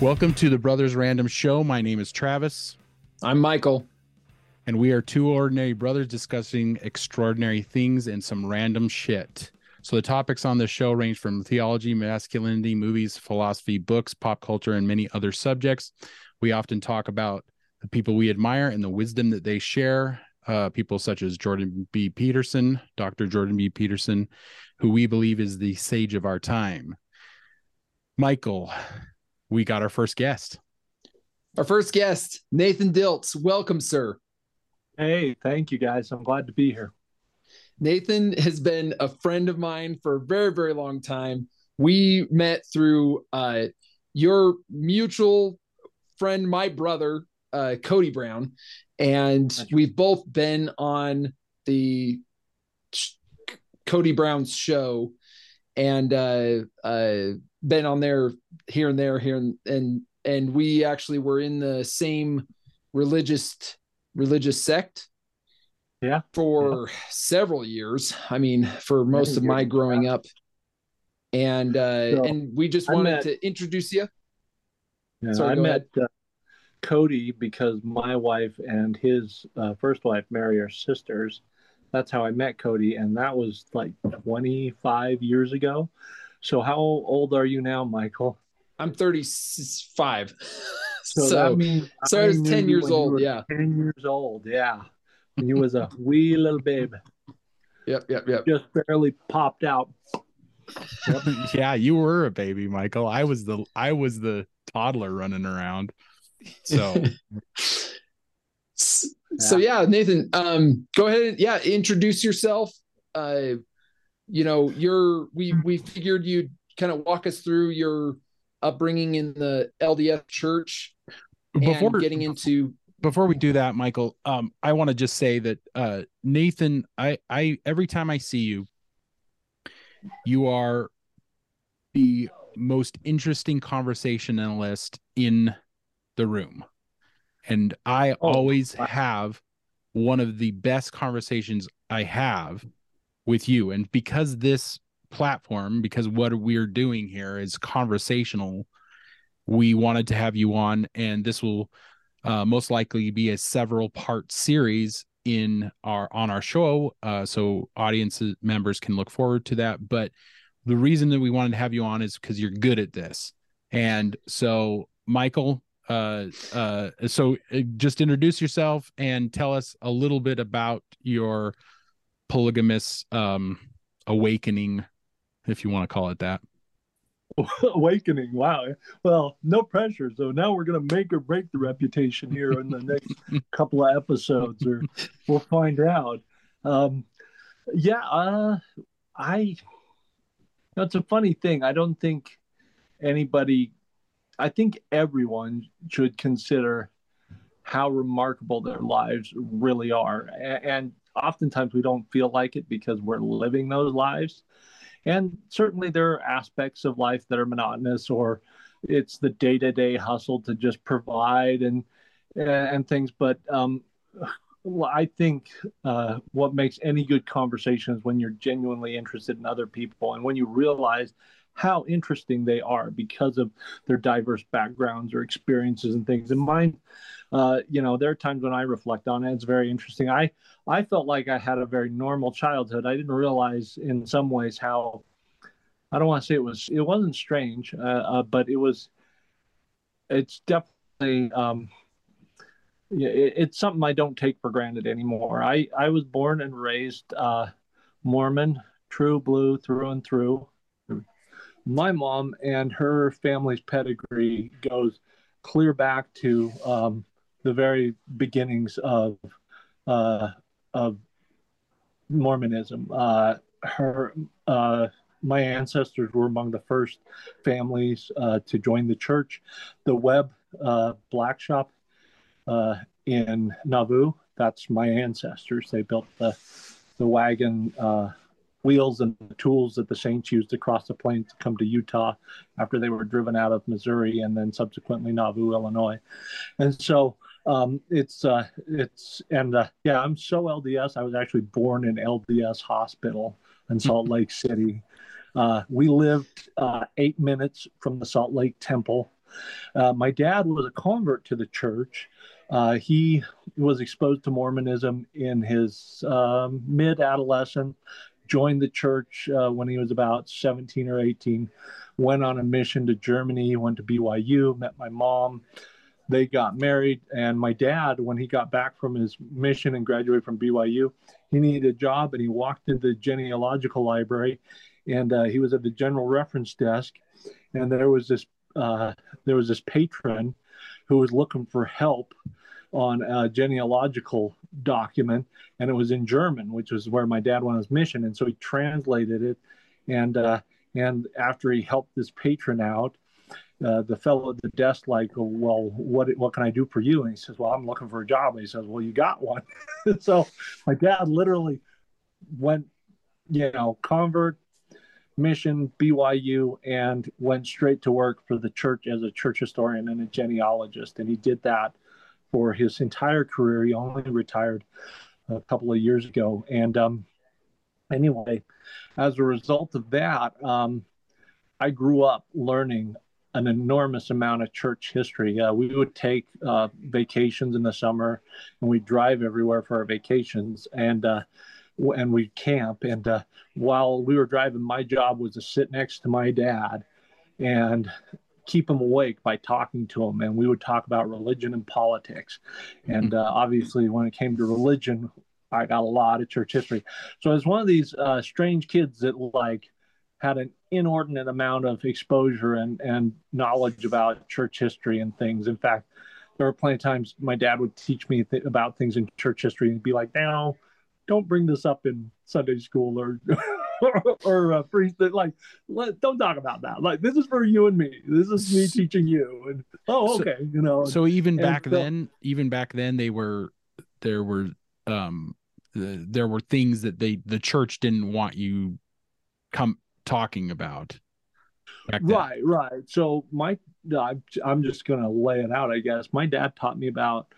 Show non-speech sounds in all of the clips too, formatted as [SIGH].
Welcome to the Brothers Random Show. My name is Travis, I'm Michael. and we are two ordinary brothers discussing extraordinary things and some random shit. So, the topics on this show range from theology, masculinity, movies, philosophy, books, pop culture, and many other subjects. We often talk about the people we admire and the wisdom that they share. Uh, people such as Jordan B. Peterson, Dr. Jordan B. Peterson, who we believe is the sage of our time. Michael, we got our first guest. Our first guest, Nathan Diltz. Welcome, sir. Hey, thank you guys. I'm glad to be here. Nathan has been a friend of mine for a very, very long time. We met through uh, your mutual friend, my brother, uh, Cody Brown, and we've both been on the sh- Cody Brown's show, and uh, uh, been on there here and there, here and and and we actually were in the same religious religious sect Yeah. for several years. I mean, for most of my growing up. And uh So, and we just wanted met- to introduce you. Yeah, Sorry, I met uh, Cody because my wife and his uh, first wife, Mary, are sisters. That's how I met Cody, and that was like 25 years ago. So, how old are you now, Michael? I'm 35. [LAUGHS] So, So, that means so I was 10 years old. Yeah. 10 years old, yeah. When you was a [LAUGHS] wee little babe, Yep. Yep. Yep. just barely popped out. yeah, you were a baby, Michael. I was the I was the toddler running around. So [LAUGHS] So yeah, Nathan, um, go ahead and yeah, introduce yourself. Uh, you know, you're we we figured you'd kind of walk us through your upbringing in the LDS church and before getting into before we do that, Michael, um, I want to just say that uh Nathan, I I every time I see you, you are the most interesting conversationalist in the room. And I Oh, always wow. have one of the best conversations I have with you. And because this platform, because what we're doing here is conversational, we wanted to have you on, and this will uh, most likely be a several part series in our on our show uh, so audience members can look forward to that but the reason that we wanted to have you on is because you're good at this and so michael uh uh so uh, just introduce yourself and tell us a little bit about your polygamous um awakening if you want to call it that. [LAUGHS] Awakening wow. Well no pressure. So now we're going to make or break the reputation here in the [LAUGHS] next couple of episodes or we'll find out. Um yeah uh i that's a funny thing. I don't think anybody i think everyone should consider how remarkable their lives really are. And oftentimes we don't feel like it because we're living those lives. And certainly there are aspects of life that are monotonous or it's the day-to-day hustle to just provide and and things but um well, I think uh, what makes any good conversation is when you're genuinely interested in other people and when you realize how interesting they are because of their diverse backgrounds or experiences and things. And mine, uh, you know, there are times when I reflect on it. It's very interesting. I I felt like I had a very normal childhood. I didn't realize in some ways how I don't want to say it was it wasn't strange, uh, uh, but it was it's definitely um, it, it's something I don't take for granted anymore. I I was born and raised uh, Mormon, true blue through and through. My mom and her family's pedigree goes clear back to um, the very beginnings of uh, of Mormonism. Uh, her, uh, my ancestors were among the first families uh, to join the church. The Webb uh, Black Shop uh, in Nauvoo, that's my ancestors. They built the the wagon uh, wheels and the tools that the Saints used to cross the plains to come to Utah after they were driven out of Missouri and then subsequently Nauvoo, Illinois. And so um, it's uh, it's and uh, yeah, I'm so LDS. I was actually born in LDS Hospital in Salt Lake City. Uh, we lived uh, eight minutes from the Salt Lake Temple. Uh, my dad was a convert to the church. Uh, he was exposed to Mormonism in his um, mid adolescence, joined the church uh, when he was about 17 or 18, went on a mission to Germany, went to BYU, met my mom. They got married, and my dad, when he got back from his mission and graduated from BYU, he needed a job and he walked into the genealogical library and uh, he was at the general reference desk and there was this uh, there was this patron who was looking for help on a genealogical document and it was in german which was where my dad went on his mission and so he translated it and uh, and after he helped this patron out uh, the fellow at the desk like well what what can i do for you? And he says well i'm looking for a job. And he says well you got one. [LAUGHS] So my dad literally went you know convert mission byu and went straight to work for the church as a church historian and a genealogist and he did that for his entire career he only retired a couple of years ago and um, anyway as a result of that um, i grew up learning an enormous amount of church history. Uh, we would take uh, vacations in the summer, and we'd drive everywhere for our vacations, and uh, and we'd camp. And uh, while we were driving, my job was to sit next to my dad, and keep him awake by talking to him. And we would talk about religion and politics. And uh, obviously, when it came to religion, I got a lot of church history. So I was one of these uh, strange kids that like had an inordinate amount of exposure and, and knowledge about church history and things. In fact, there were plenty of times my dad would teach me th- about things in church history and be like, "Now, don't bring this up in Sunday school or [LAUGHS] or, uh, priest. Like, let, don't talk about that. Like, this is for you and me. This is me teaching you. And oh, okay, so, you know. So even back so, then, even back then, they were there were um there were things that they the church didn't want you come talking about. Right, right. So my, I'm just going to lay it out. I guess my dad taught me about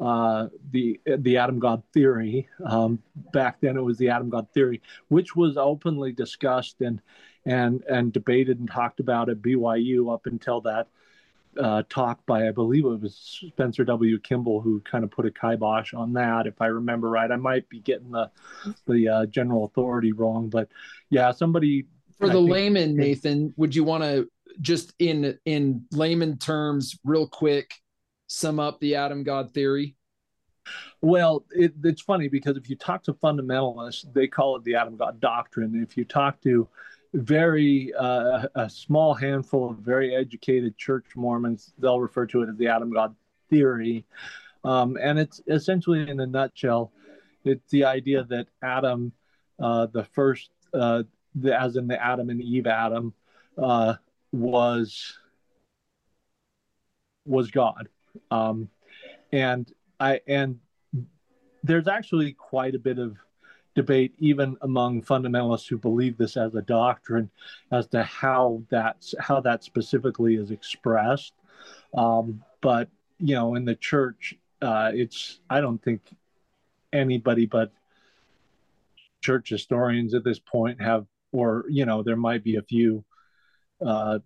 uh, the the Adam God theory. Um, back then, it was the Adam God theory, which was openly discussed and and and debated and talked about at BYU up until that uh, talk by I believe it was Spencer W. Kimball who kind of put a kibosh on that, if I remember right. I might be getting the the uh, general authority wrong, but yeah, somebody for the layman, Nathan, would you want to just in in layman terms, real quick, sum up the Adam God theory? Well, it, it's funny because if you talk to fundamentalists, they call it the Adam God doctrine. If you talk to very uh, a small handful of very educated church Mormons, they'll refer to it as the Adam God theory. Um, and it's essentially, in a nutshell, it's the idea that Adam, uh, the first uh, the, as in the Adam and Eve Adam, uh, was was God, um, and I and there's actually quite a bit of debate even among fundamentalists who believe this as a doctrine as to how that's how that specifically is expressed. Um, but you know in the church uh, it's i don't think anybody but church historians at this point have or you know there might be a few uh,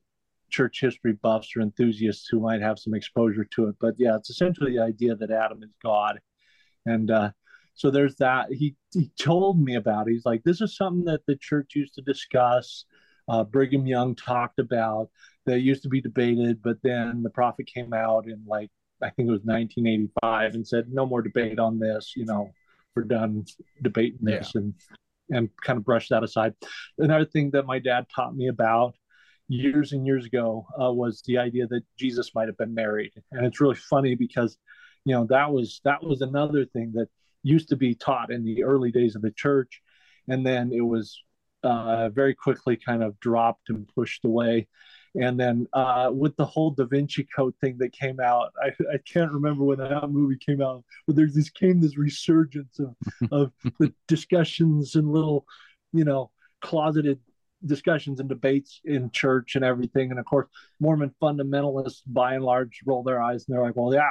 church history buffs or enthusiasts who might have some exposure to it but yeah it's essentially the idea that adam is god and uh, so there's that he, he told me about it. he's like this is something that the church used to discuss uh, brigham young talked about that used to be debated but then the prophet came out in like i think it was 1985 and said no more debate on this you know we're done debating this yeah. and and kind of brush that aside. Another thing that my dad taught me about years and years ago uh, was the idea that Jesus might have been married, and it's really funny because you know that was that was another thing that used to be taught in the early days of the church, and then it was uh, very quickly kind of dropped and pushed away. And then uh, with the whole Da Vinci Code thing that came out, I, I can't remember when that movie came out, but there's this came this resurgence of, of the discussions and little, you know, closeted discussions and debates in church and everything. And of course, Mormon fundamentalists by and large roll their eyes and they're like, well, yeah,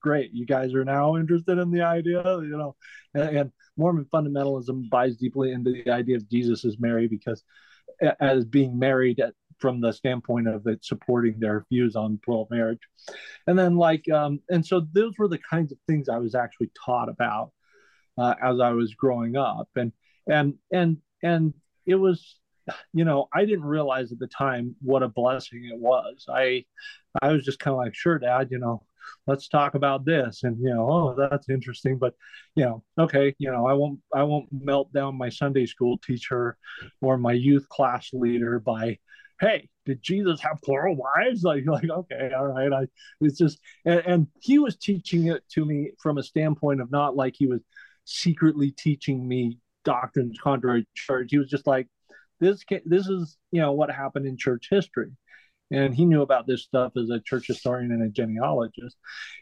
great. You guys are now interested in the idea, you know, and, and Mormon fundamentalism buys deeply into the idea of Jesus as Mary because as being married from the standpoint of it supporting their views on plural marriage and then like um and so those were the kinds of things i was actually taught about uh, as i was growing up and and and and it was you know i didn't realize at the time what a blessing it was. I i was just kind of like sure dad you know let's talk about this. And you know oh that's interesting but you know okay you know i won't i won't melt down my sunday school teacher or my youth class leader by hey did jesus have plural wives [LAUGHS] like like okay all right i it's just and, and he was teaching it to me from a standpoint of not like he was secretly teaching me doctrines contrary to church. He was just like this this is you know what happened in church history. And he knew about this stuff as a church historian and a genealogist.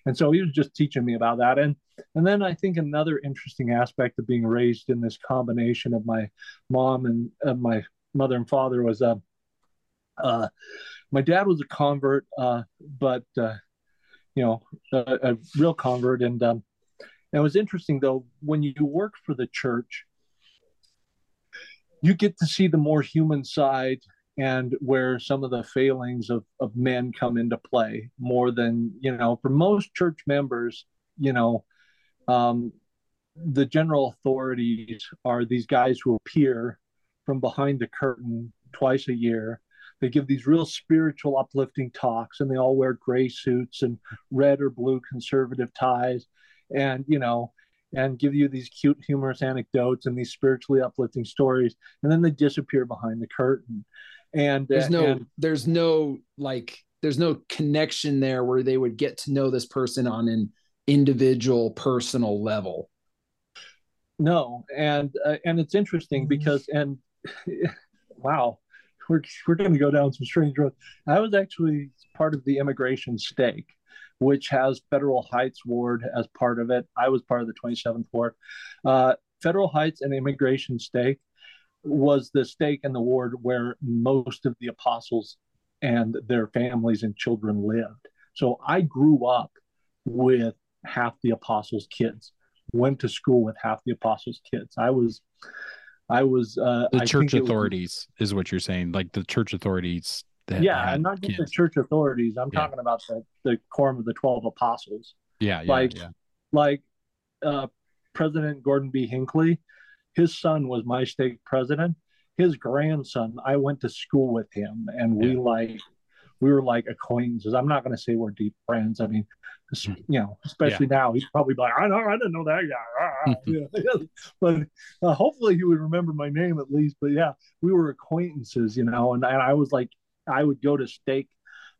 And so he was just teaching me about that. And and then i think another interesting aspect of being raised in this combination of my mom and uh, my mother and father was uh, uh, my dad was a convert uh, but uh, you know a, a, real convert. And um, and it was interesting though when you work for the church you get to see the more human side and where some of the failings of, of men come into play more than you know for most church members you know um, the general authorities are these guys who appear from behind the curtain twice a year. They give these real spiritual uplifting talks and they all wear gray suits and red or blue conservative ties. And you know and give you these cute humorous anecdotes and these spiritually uplifting stories and then they disappear behind the curtain. And there's no and, there's no like there's no connection there where they would get to know this person on an individual personal level. No and uh, and it's interesting because and [LAUGHS] wow we're we're going to go down some strange roads. I was actually part of the Emigration stake which has federal heights ward as part of it i was part of the 27th ward uh, federal heights and emigration stake was the stake in the ward where most of the apostles and their families and children lived. So I grew up with half the apostles' kids, went to school with half the apostles' kids. I was, I was. Uh, the church authorities was, is what you're saying, like the church authorities. Yeah, and not just kids. the church authorities. I'm yeah. talking about the the quorum of the twelve apostles. Yeah, yeah like yeah. like uh, President Gordon B. Hinckley his son was my stake president. His grandson, I went to school with him, and we like we were like acquaintances. I'm not going to say we're deep friends. I mean, hmm. you know, especially yeah. now, he's probably like, I know, I didn't know that guy. [LAUGHS] yeah. but uh, hopefully, he would remember my name at least. But yeah, we were acquaintances, you know, and, and I was like, I would go to stake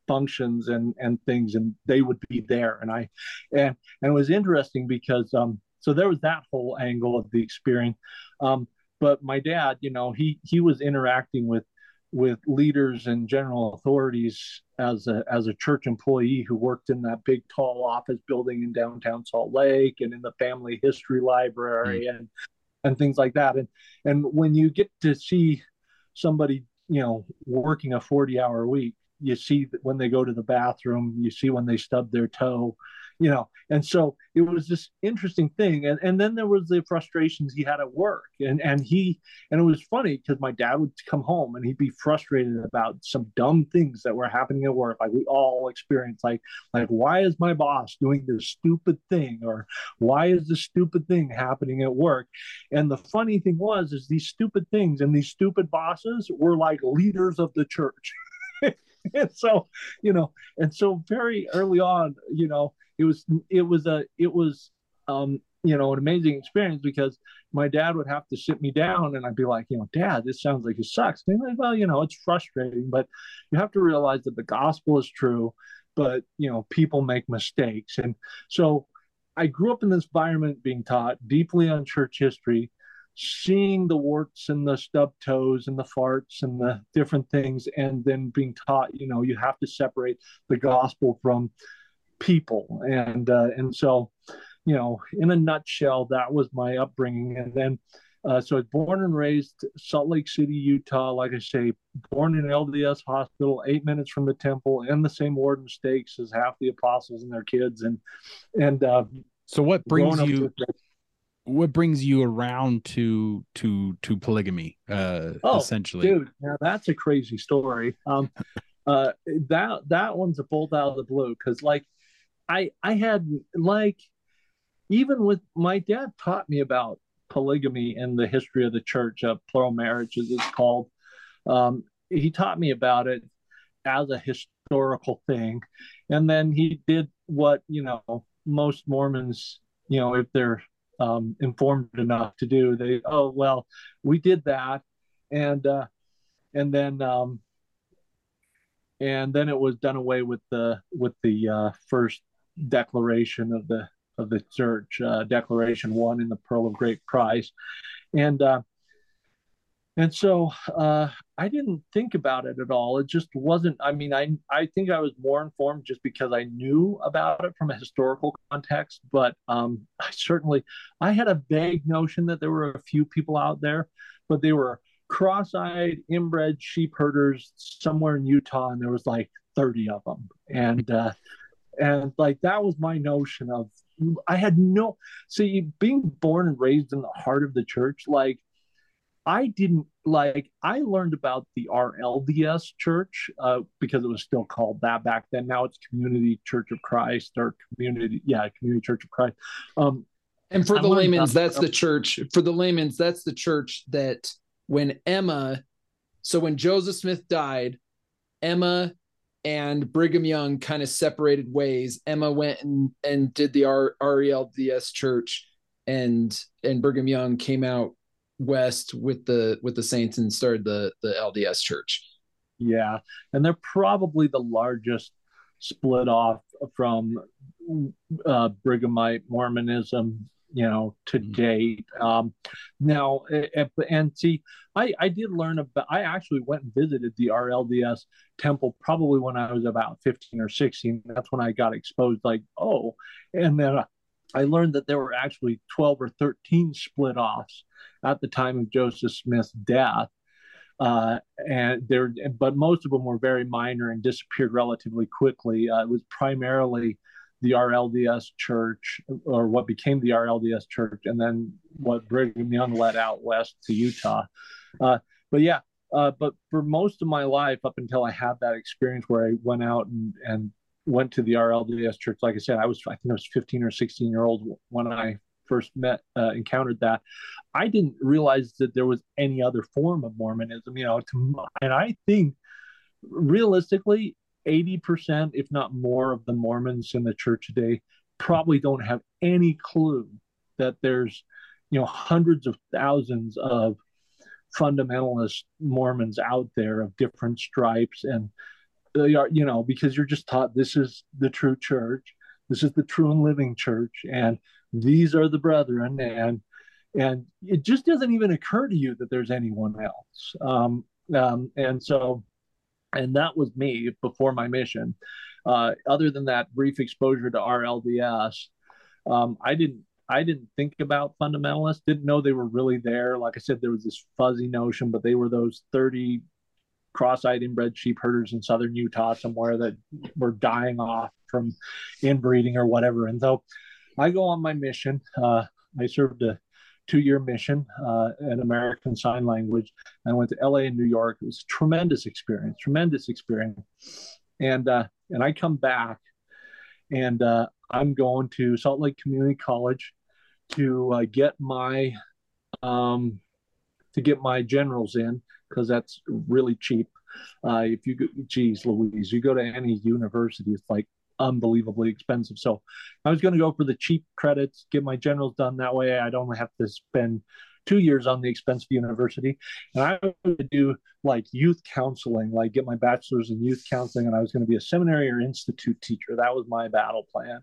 functions and and things, and they would be there, and I, and and it was interesting because um so there was that whole angle of the experience. Um, but my dad, you know, he he was interacting with with leaders and general authorities as a as a church employee who worked in that big tall office building in downtown Salt Lake and in the family history library mm. and and things like that. And and when you get to see somebody, you know, working a 40 hour week, you see when they go to the bathroom, you see when they stub their toe, you know and so it was this interesting thing. And and then there was the frustrations he had at work. And and he and it was funny because my dad would come home and he'd be frustrated about some dumb things that were happening at work like we all experience like like why is my boss doing this stupid thing? Or why is this stupid thing happening at work? And the funny thing was is these stupid things and these stupid bosses were like leaders of the church. [LAUGHS] And so you know and so very early on you know it was it was a it was um you know an amazing experience because my dad would have to sit me down and I'd be like, you know, dad, this sounds like it sucks. And like, well, you know, it's frustrating, but you have to realize that the gospel is true, but you know, people make mistakes. And so I grew up in this environment being taught deeply on church history, seeing the warts and the stub toes and the farts and the different things, and then being taught, you know, you have to separate the gospel from people and uh, and so you know in a nutshell that was my upbringing and then uh, so I was born and raised Salt Lake City, Utah. Like I say, born in LDS hospital, eight minutes from the temple, in the same warden stakes as half the apostles and their kids. And and uh, so, what brings you? what brings you around to to to polygamy uh oh, essentially dude now that's a crazy story um [LAUGHS] uh that that one's a bolt out of the blue because like i i had like even with my dad taught me about polygamy in the history of the church uh, plural marriage as it's called um he taught me about it as a historical thing and then he did what you know most mormons you know if they're um, informed enough to do. They oh well, we did that, and uh, and then um, and then it was done away with the with the uh, first declaration of the of the church, uh, Declaration One in the Pearl of Great Price, and uh, and so uh, I didn't think about it at all. It just wasn't. I mean, I I think I was more informed just because I knew about it from a historical context. But um, I certainly I had a vague notion that there were a few people out there, but they were cross-eyed, inbred sheep herders somewhere in Utah, and there was like thirty of them, and uh, and like that was my notion of. I had no see being born and raised in the heart of the church, like I didn't like I learned about the RLDS church uh, because it was still called that back then. Now it's Community Church of Christ or Community, yeah, Community Church of Christ. Um, and for I the layman's, that's the church. For the layman's, that's the church that when Emma, so when Joseph Smith died, Emma and Brigham Young kind of separated ways. Emma went and, and did the R, RELDS church, and and Brigham Young came out west with the with the Saints and started the the LDS church. Yeah, and they're probably the largest split off from uh, Brighamite Mormonism, you know, to mm-hmm. date. Um, now, and see, I, I did learn about, I actually went and visited the RLDS temple probably when I was about 15 or 16. That's when I got exposed, like, oh, and then I learned that there were actually 12 or 13 split offs at the time of Joseph Smith's death. Uh, and there, but most of them were very minor and disappeared relatively quickly. Uh, it was primarily the RLDS church, or what became the RLDS church, and then what Brigham Young led out west to Utah. Uh, but yeah, uh, but for most of my life, up until I had that experience where I went out and, and went to the RLDS church, like I said, I was I think I was 15 or 16 year old when I first met uh, encountered that i didn't realize that there was any other form of mormonism you know to, and i think realistically 80% if not more of the mormons in the church today probably don't have any clue that there's you know hundreds of thousands of fundamentalist mormons out there of different stripes. And they are you know because you're just taught this is the true church this is the true and living church and these are the brethren. And and it just doesn't even occur to you that there's anyone else. Um, um, and so and that was me before my mission. Uh, other than that brief exposure to rlds um, i didn't i didn't think about fundamentalists didn't know they were really there. Like i said there was this fuzzy notion but they were those 30 cross-eyed inbred sheep herders in southern utah somewhere that were dying off from inbreeding or whatever. And so I go on my mission. Uh, I served a two-year mission uh, in American Sign Language. I went to LA and New York. It was a tremendous experience, tremendous experience. And uh, and I come back, and uh, I'm going to Salt Lake Community College to uh, get my um, to get my generals in because that's really cheap. Uh, if you go, geez, Louise, you go to any university, it's like unbelievably expensive. So I was going to go for the cheap credits, get my generals done that way. I'd only have to spend two years on the expensive university. And I would do like youth counseling, like get my bachelor's in youth counseling. And I was going to be a seminary or institute teacher. That was my battle plan.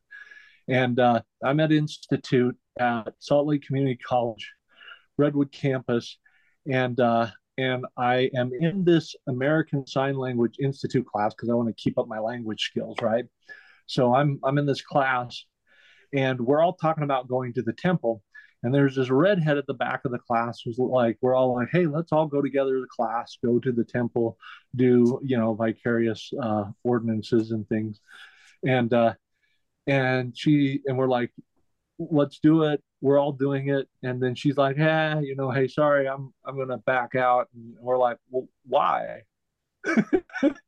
And uh, I'm at Institute at Salt Lake Community College, Redwood campus. And uh, and I am in this American Sign Language Institute class because I want to keep up my language skills, right? So I'm I'm in this class, and we're all talking about going to the temple. And there's this redhead at the back of the class who's like, we're all like, hey, let's all go together to the class, go to the temple, do you know vicarious uh, ordinances and things, and uh, and she and we're like, let's do it. We're all doing it. And then she's like, "Yeah, you know, hey, sorry, I'm I'm gonna back out." And we're like, "Well, why?" [LAUGHS]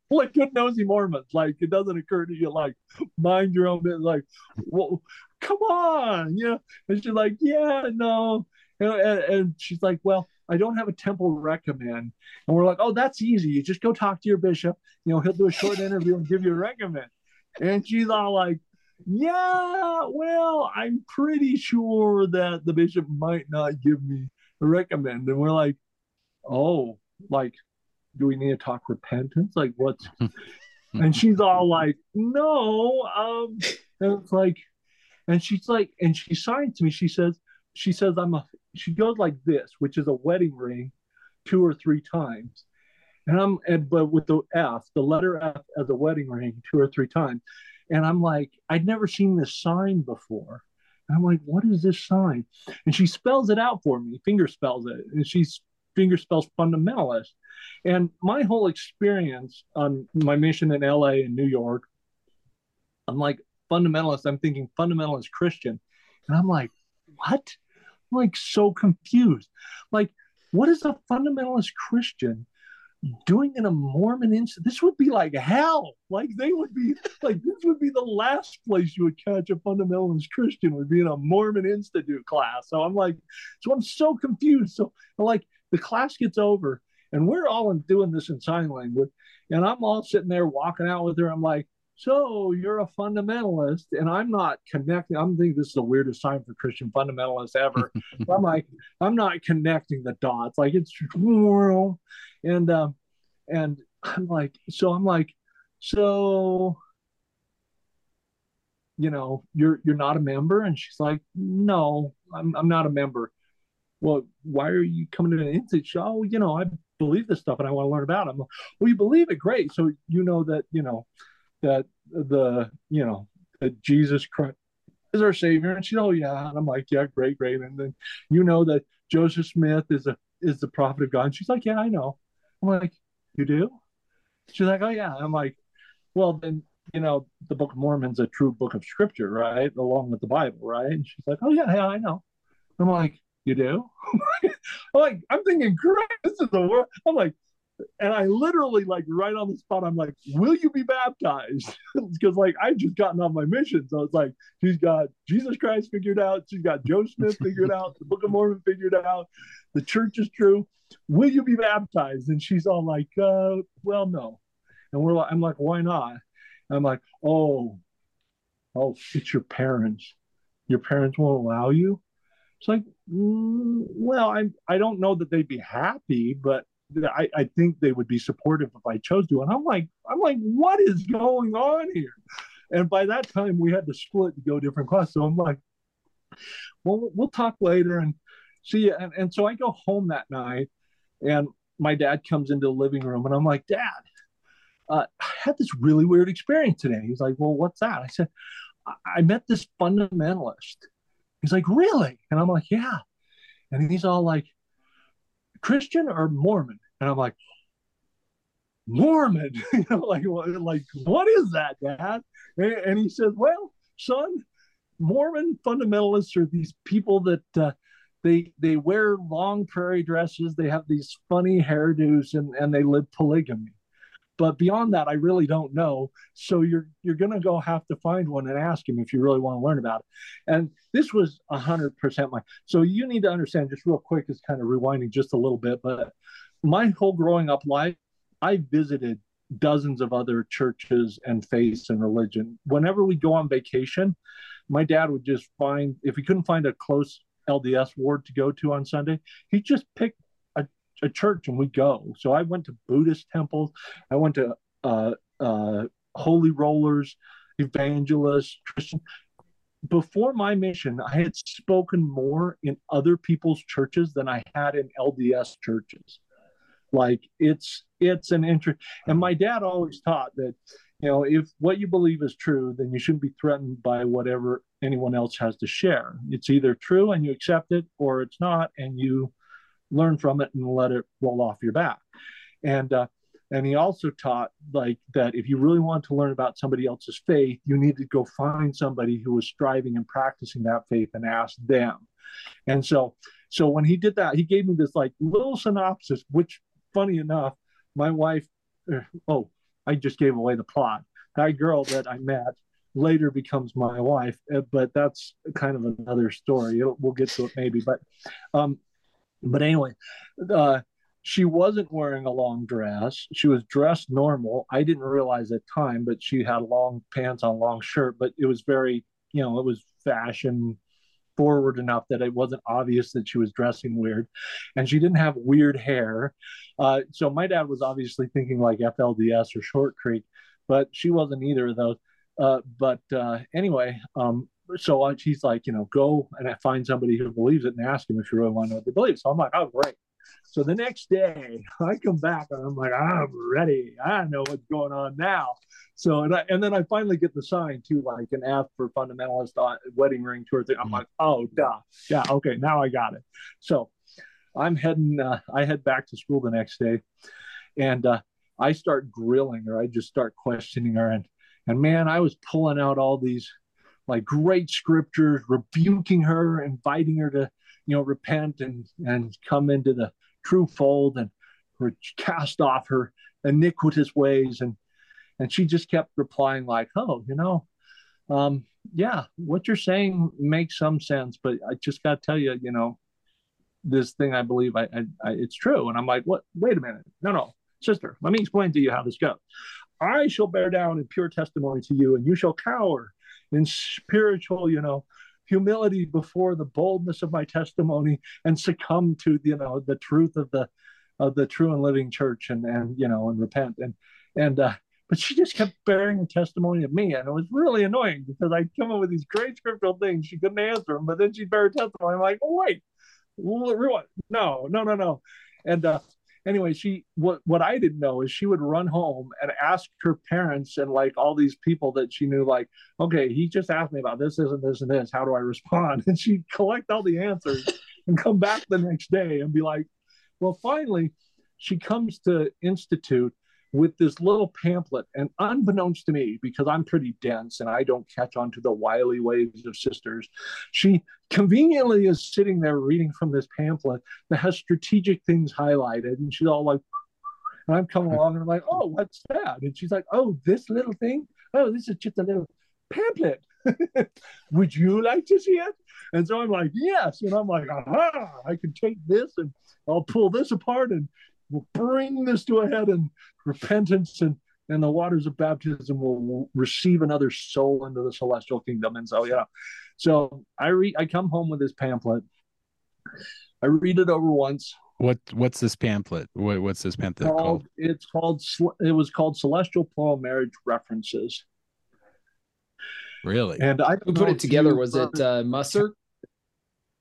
like good nosy Mormons. Like it doesn't occur to you like mind your own business. Like, well, come on, you know. And she's like, "Yeah, no." And, and, and she's like, "Well, I don't have a temple recommend." And we're like, "Oh, that's easy. You just go talk to your bishop. You know, he'll do a short [LAUGHS] interview and give you a recommend." And she's all like, yeah, well, I'm pretty sure that the bishop might not give me a recommend. And we're like, oh, like, do we need to talk repentance? Like, what's. [LAUGHS] and she's all like, no. Um, and it's like, and she's like, and she signs to me. She says, she says, I'm a, she goes like this, which is a wedding ring two or three times. And I'm, and, but with the F, the letter F as a wedding ring two or three times. And I'm like, I'd never seen this sign before. And I'm like, what is this sign? And she spells it out for me, finger spells it. And she finger spells fundamentalist. And my whole experience on my mission in LA and New York, I'm like, fundamentalist, I'm thinking fundamentalist Christian. And I'm like, what? I'm like so confused. Like, what is a fundamentalist Christian doing in a Mormon institute, this would be like hell. Like they would be like this would be the last place you would catch a fundamentalist Christian would be in a Mormon institute class. So I'm like, so I'm so confused. So like the class gets over and we're all doing this in sign language, and I'm all sitting there walking out with her. I'm like, so you're a fundamentalist, and I'm not connecting. I'm thinking this is the weirdest sign for Christian fundamentalists ever. [LAUGHS] I'm like, I'm not connecting the dots. Like it's and um, and I'm like, so I'm like, so you know, you're you're not a member, and she's like, no, I'm I'm not a member. Well, why are you coming to an institute? Oh, you know, I believe this stuff and I want to learn about it. I'm like, well, you believe it, great. So you know that you know that the you know that Jesus Christ is our Savior, and she's oh yeah, and I'm like yeah, great, great. And then you know that Joseph Smith is a is the prophet of God. And she's like yeah, I know. I'm like you do? She's like, oh yeah. I'm like, well then, you know, the Book of Mormon's a true book of scripture, right? Along with the Bible, right? And she's like, oh yeah, yeah, I know. I'm like, you do? [LAUGHS] I'm like, I'm thinking, great, this is the world. I'm like, and I literally like right on the spot, I'm like, "Will you be baptized?" [LAUGHS] Because like I just gotten off my mission, so it's like she's got Jesus Christ figured out, she's got Joe Smith figured out, the Book of Mormon figured out, the church is true will you be baptized? And she's all like, uh, well, no. And we're like, I'm like, why not? And I'm like, oh, oh, it's your parents. Your parents won't allow you. It's like, mm, well, I I don't know that they'd be happy, but I, I think they would be supportive if I chose to. And I'm like, I'm like, what is going on here? And by that time, we had to split to go different classes. So I'm like, well, we'll talk later and see. And, and so I go home that night and my dad comes into the living room and I'm like, Dad, uh, I had this really weird experience today. He's like, Well, what's that? I said, I, I met this fundamentalist. He's like, Really? And I'm like, Yeah. And he's all like, Christian or Mormon? And I'm like, Mormon, [LAUGHS] you know, like, like what is that, Dad? And, and, he says, Well, son, Mormon fundamentalists are these people that uh, they they wear long prairie dresses they have these funny hairdos and and they live polygamy but beyond that i really don't know so you're you're going to go have to find one and ask him if you really want to learn about it and this was 100% my so you need to understand just real quick is kind of rewinding just a little bit but my whole growing up life i visited dozens of other churches and faiths and religion whenever we go on vacation my dad would just find if he couldn't find a close LDS ward to go to on Sunday. He just picked a, church and we go. So I went to Buddhist temples. I went to uh, uh, holy rollers, evangelists, Christian. Before my mission, I had spoken more in other people's churches than I had in LDS churches. Like it's it's an interest, and my dad always taught that you know if what you believe is true, then you shouldn't be threatened by whatever anyone else has to share. It's either true and you accept it, or it's not, and you learn from it and let it roll off your back. And uh, and he also taught like that if you really want to learn about somebody else's faith you need to go find somebody who was striving and practicing that faith and ask them. And so so when he did that he gave me this like little synopsis which funny enough my wife uh, oh i just gave away the plot. That girl that i met later becomes my wife uh, but that's kind of another story. It'll, we'll get to it maybe but um but anyway uh she wasn't wearing a long dress. She was dressed normal. I didn't realize at time, but she had long pants on, long shirt. But it was very, you know, it was fashion forward enough that it wasn't obvious that she was dressing weird, and she didn't have weird hair. Uh, so my dad was obviously thinking like FLDS or Short Creek, but she wasn't either of those. Uh, but uh, anyway, um, so she's like, you know, go and find somebody who believes it and ask him if you really want to know what they believe. So I'm like, oh, great. So the next day, [LAUGHS] I come back and I'm like, I'm ready. I know what's going on now. So and I, and then I finally get the sign too, like an F for fundamentalist uh, wedding ring tour thing. I'm mm-hmm. like, oh, duh, yeah, okay, now I got it. So I'm heading. Uh, I head back to school the next day, and uh, I start grilling her. I just start questioning her, and and man, I was pulling out all these like great scriptures, rebuking her, inviting her to you know repent and and come into the true fold and cast off her iniquitous ways. And and she just kept replying like oh you know um yeah what you're saying makes some sense but i just got to tell you you know this thing i believe I, I, I it's true. And i'm like what wait a minute. No no sister let me explain to you how this goes. I shall bear down in pure testimony to you and you shall cower in spiritual you know humility before the boldness of my testimony and succumb to you know the truth of the of the true and living church and and you know and repent. And and uh but she just kept bearing a testimony of me. And it was really annoying because i'd come up with these great scriptural things. She couldn't answer them but then she'd bear testimony. I'm like oh wait. No no no no. And uh anyway, she what what I didn't know is she would run home and ask her parents and like all these people that she knew, like, okay, he just asked me about this, and this, and this. How do I respond? [LAUGHS] And she'd collect all the answers and come back the next day and be like, well, finally, she comes to institute with this little pamphlet. And unbeknownst to me, because I'm pretty dense and I don't catch on to the wily ways of sisters, she conveniently is sitting there reading from this pamphlet that has strategic things highlighted. And she's all like, and I'm coming along and I'm like, oh, what's that? And she's like, oh, this little thing? Oh, this is just a little pamphlet. [LAUGHS] Would you like to see it? And so I'm like, yes. And I'm like, aha, I can take this and I'll pull this apart and we'll bring this to a head and repentance and and the waters of baptism will receive another soul into the celestial kingdom. And so, yeah. So I read, I come home with this pamphlet. I read it over once. What What's this pamphlet? What, what's this pamphlet called, called? It's called. It was called Celestial Plural Marriage References. Really? And I put it together. Was it uh, Musser?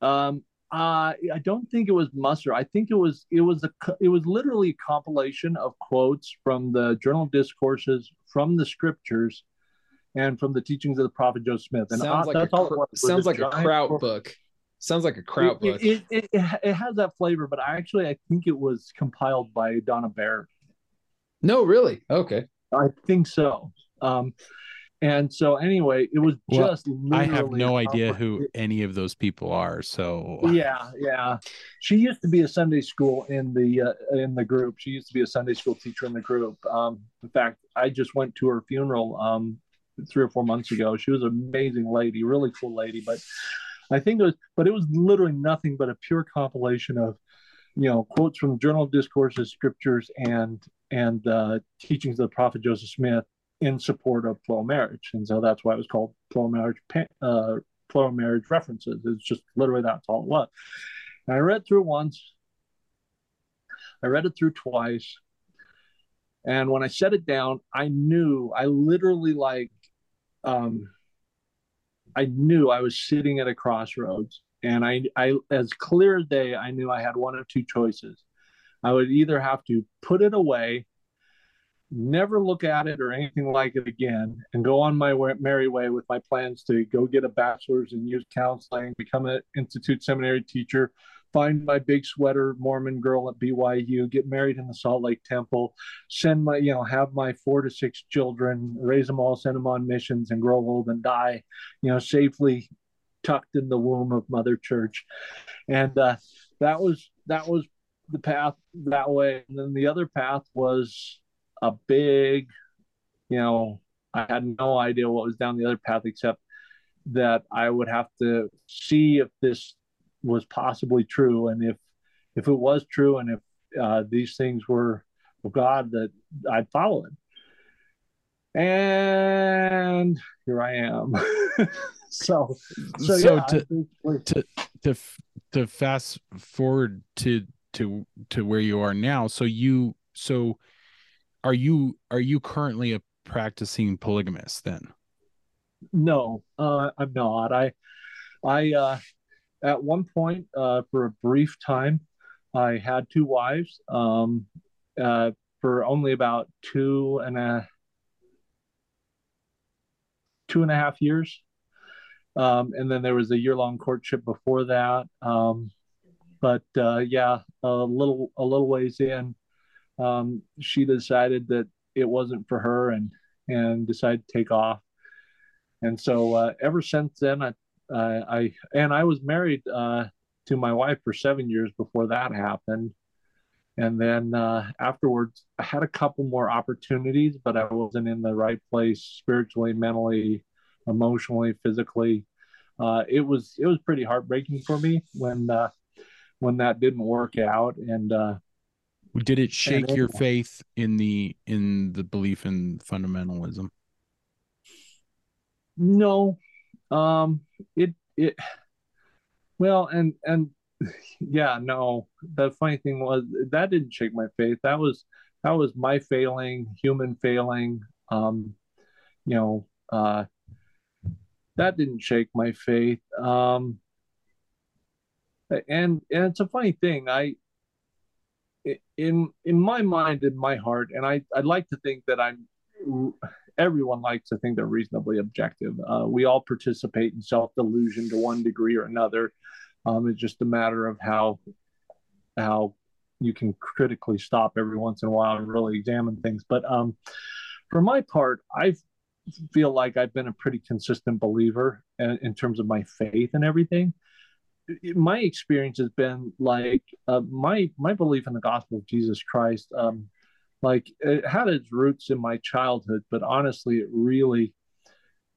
Um, uh, I don't think it was Musser. I think it was it was a it was literally a compilation of quotes from the Journal of Discourses, from the Scriptures, and from the teachings of the Prophet Joe Smith. And sounds uh, like a, all sounds like a Kraut book. Sounds like a Kraut book. It, it, it, it has that flavor, but I actually I think it was compiled by Donna Bear. No, really? Okay. I think so. Um, and so anyway, it was just I have no idea who any of those people are. So yeah, yeah. She used to be a Sunday school in the uh, in the group. She used to be a Sunday school teacher in the group. Um, in fact, I just went to her funeral um, three or four months ago. She was an amazing lady, really cool lady. But I think it was, but it was literally nothing but a pure compilation of, you know, quotes from the Journal of Discourses, scriptures, and and uh, teachings of the Prophet Joseph Smith in support of plural marriage, and so that's why it was called plural marriage. Uh, plural marriage references. It's just literally that's all it was. And I read through once. I read it through twice. And when I set it down, I knew I literally like um I knew I was sitting at a crossroads and I I as clear as day I knew I had one of two choices. I would either have to put it away never look at it or anything like it again and go on my way, merry way with my plans to go get a bachelor's in youth counseling, become an institute seminary teacher, find my big sweater Mormon girl at BYU, get married in the Salt Lake Temple, send my, you know, have my four to six children, raise them all, send them on missions, and grow old and die, you know, safely tucked in the womb of Mother Church, and uh, that was that was the path that way. And then the other path was a big, you know, I had no idea what was down the other path except that I would have to see if this was possibly true and if if it was true and if uh, these things were of God that I'd follow it. And here I am. [LAUGHS] so so, so yeah, to, to to to fast forward to to to where you are now so you so are you are you currently a practicing polygamist then? No uh i'm not. I i uh at one point uh for a brief time i had two wives um uh for only about two and a two and a half years. Um and then there was a year long courtship before that um but uh yeah a little a little ways in um she decided that it wasn't for her and and decided to take off. And so uh, ever since then, I, I and I was married uh, to my wife for seven years before that happened. And then uh, afterwards, I had a couple more opportunities, but I wasn't in the right place spiritually, mentally, emotionally, physically. Uh, it was it was pretty heartbreaking for me when uh, when that didn't work out, and did it shake your faith in the in the belief in fundamentalism? No. Um it it well and and yeah, no. The funny thing was that didn't shake my faith. That was that was my failing, human failing. Um, you know, uh that didn't shake my faith. Um and and it's a funny thing. I in in my mind in my heart and i i'd like to think that i'm everyone likes to think they're reasonably objective. Uh, we all participate in self-delusion to one degree or another. Um, it's just a matter of how how you can critically stop every once in a while and really examine things. But um, for my part i feel like i've been a pretty consistent believer in, in terms of my faith and everything my experience has been like uh, my my belief in the gospel of Jesus Christ. Um, like it had its roots in my childhood, but honestly, it really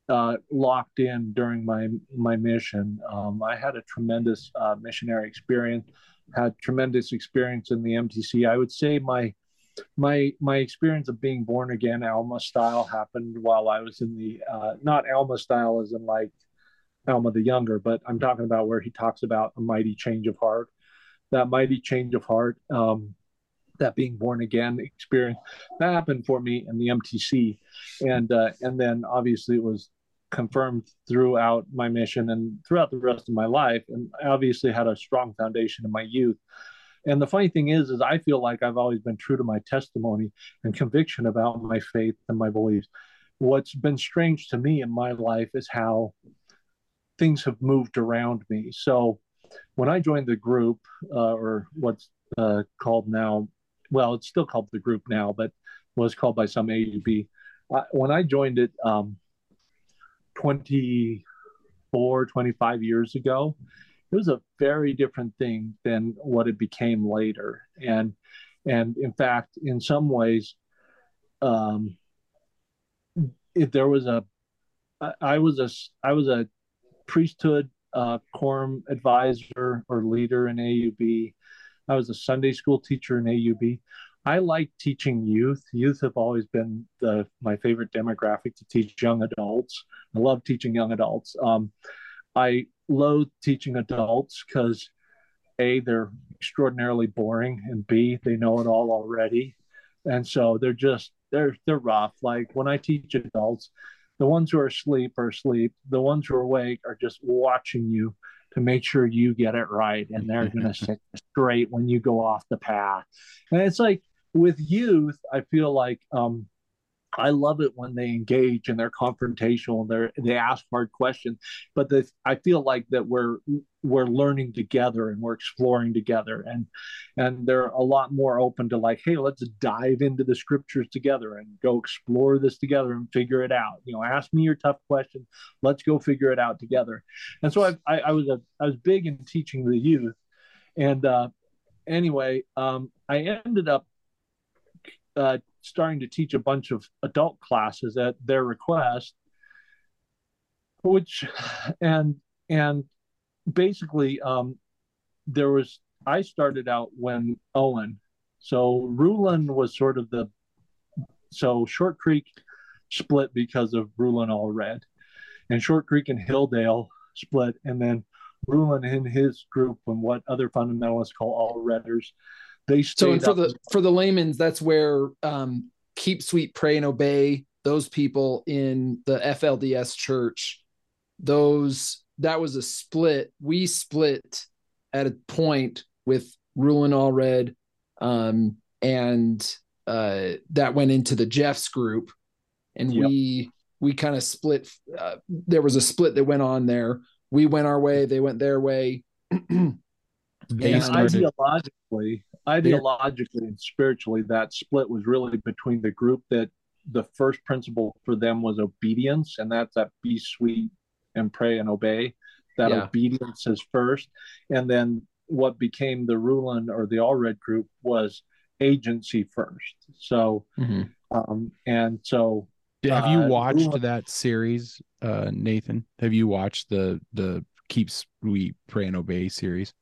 uh, locked in during my my mission. Um, I had a tremendous uh, missionary experience, had tremendous experience in the MTC. I would say my my my experience of being born again Alma style happened while I was in the uh, not Alma style as in like Alma the Younger, but I'm talking about where he talks about a mighty change of heart. That mighty change of heart, um, that being born again experience, that happened for me in the MTC, and uh, and then obviously it was confirmed throughout my mission and throughout the rest of my life, and I obviously had a strong foundation in my youth. And the funny thing is, is I feel like I've always been true to my testimony and conviction about my faith and my beliefs. What's been strange to me in my life is how things have moved around me. So when I joined the group, uh, or what's uh, called now, well, it's still called the group now, but was called by some AUB. Uh, when I joined it um, 24, 25 years ago, it was a very different thing than what it became later. And and in fact, in some ways, um, if there was a I was a I was a priesthood uh, quorum advisor or leader in AUB. I was a Sunday school teacher in AUB. I like teaching youth. Youth have always been the my favorite demographic to teach young adults. I love teaching young adults. Um, I loathe teaching adults because a they're extraordinarily boring, and b they know it all already, and so they're just they're they're rough. Like when I teach adults, the ones who are asleep are asleep. The ones who are awake are just watching you to make sure you get it right. And they're going [LAUGHS] to sit straight when you go off the path. And it's like with youth, I feel like um, I love it when they engage and they're confrontational. And They they ask hard questions, but the, I feel like that we're we're learning together and we're exploring together, and and they're a lot more open to like, hey, let's dive into the scriptures together and go explore this together and figure it out. You know, ask me your tough question. Let's go figure it out together. And so I I, I was a I was big in teaching the youth, and uh, anyway, um, I ended up. Uh, starting to teach a bunch of adult classes at their request which and and basically um there was i started out when owen so Rulon was sort of the so short creek split because of Rulon Allred and short creek and Hildale split and then Rulon and his group and what other fundamentalists call all redders they so and for the for the layman's that's where um, keep sweet pray and obey those people in the flds church. Those that was a split. We split at a point with Rulon Allred um, and uh, that went into the Jeffs group. And yep. we we kind of split uh, there was a split that went on there. We went our way they went their way [CLEARS THROAT] they ideologically ideologically and spiritually that split was really between the group that the first principle for them was obedience and that's that be sweet and pray and obey that yeah. obedience is first and then what became the Rulon or the Allred group was agency first so mm-hmm. um and so have you uh, watched Rulon, that series uh nathan have you watched the the keep sweet pray and obey series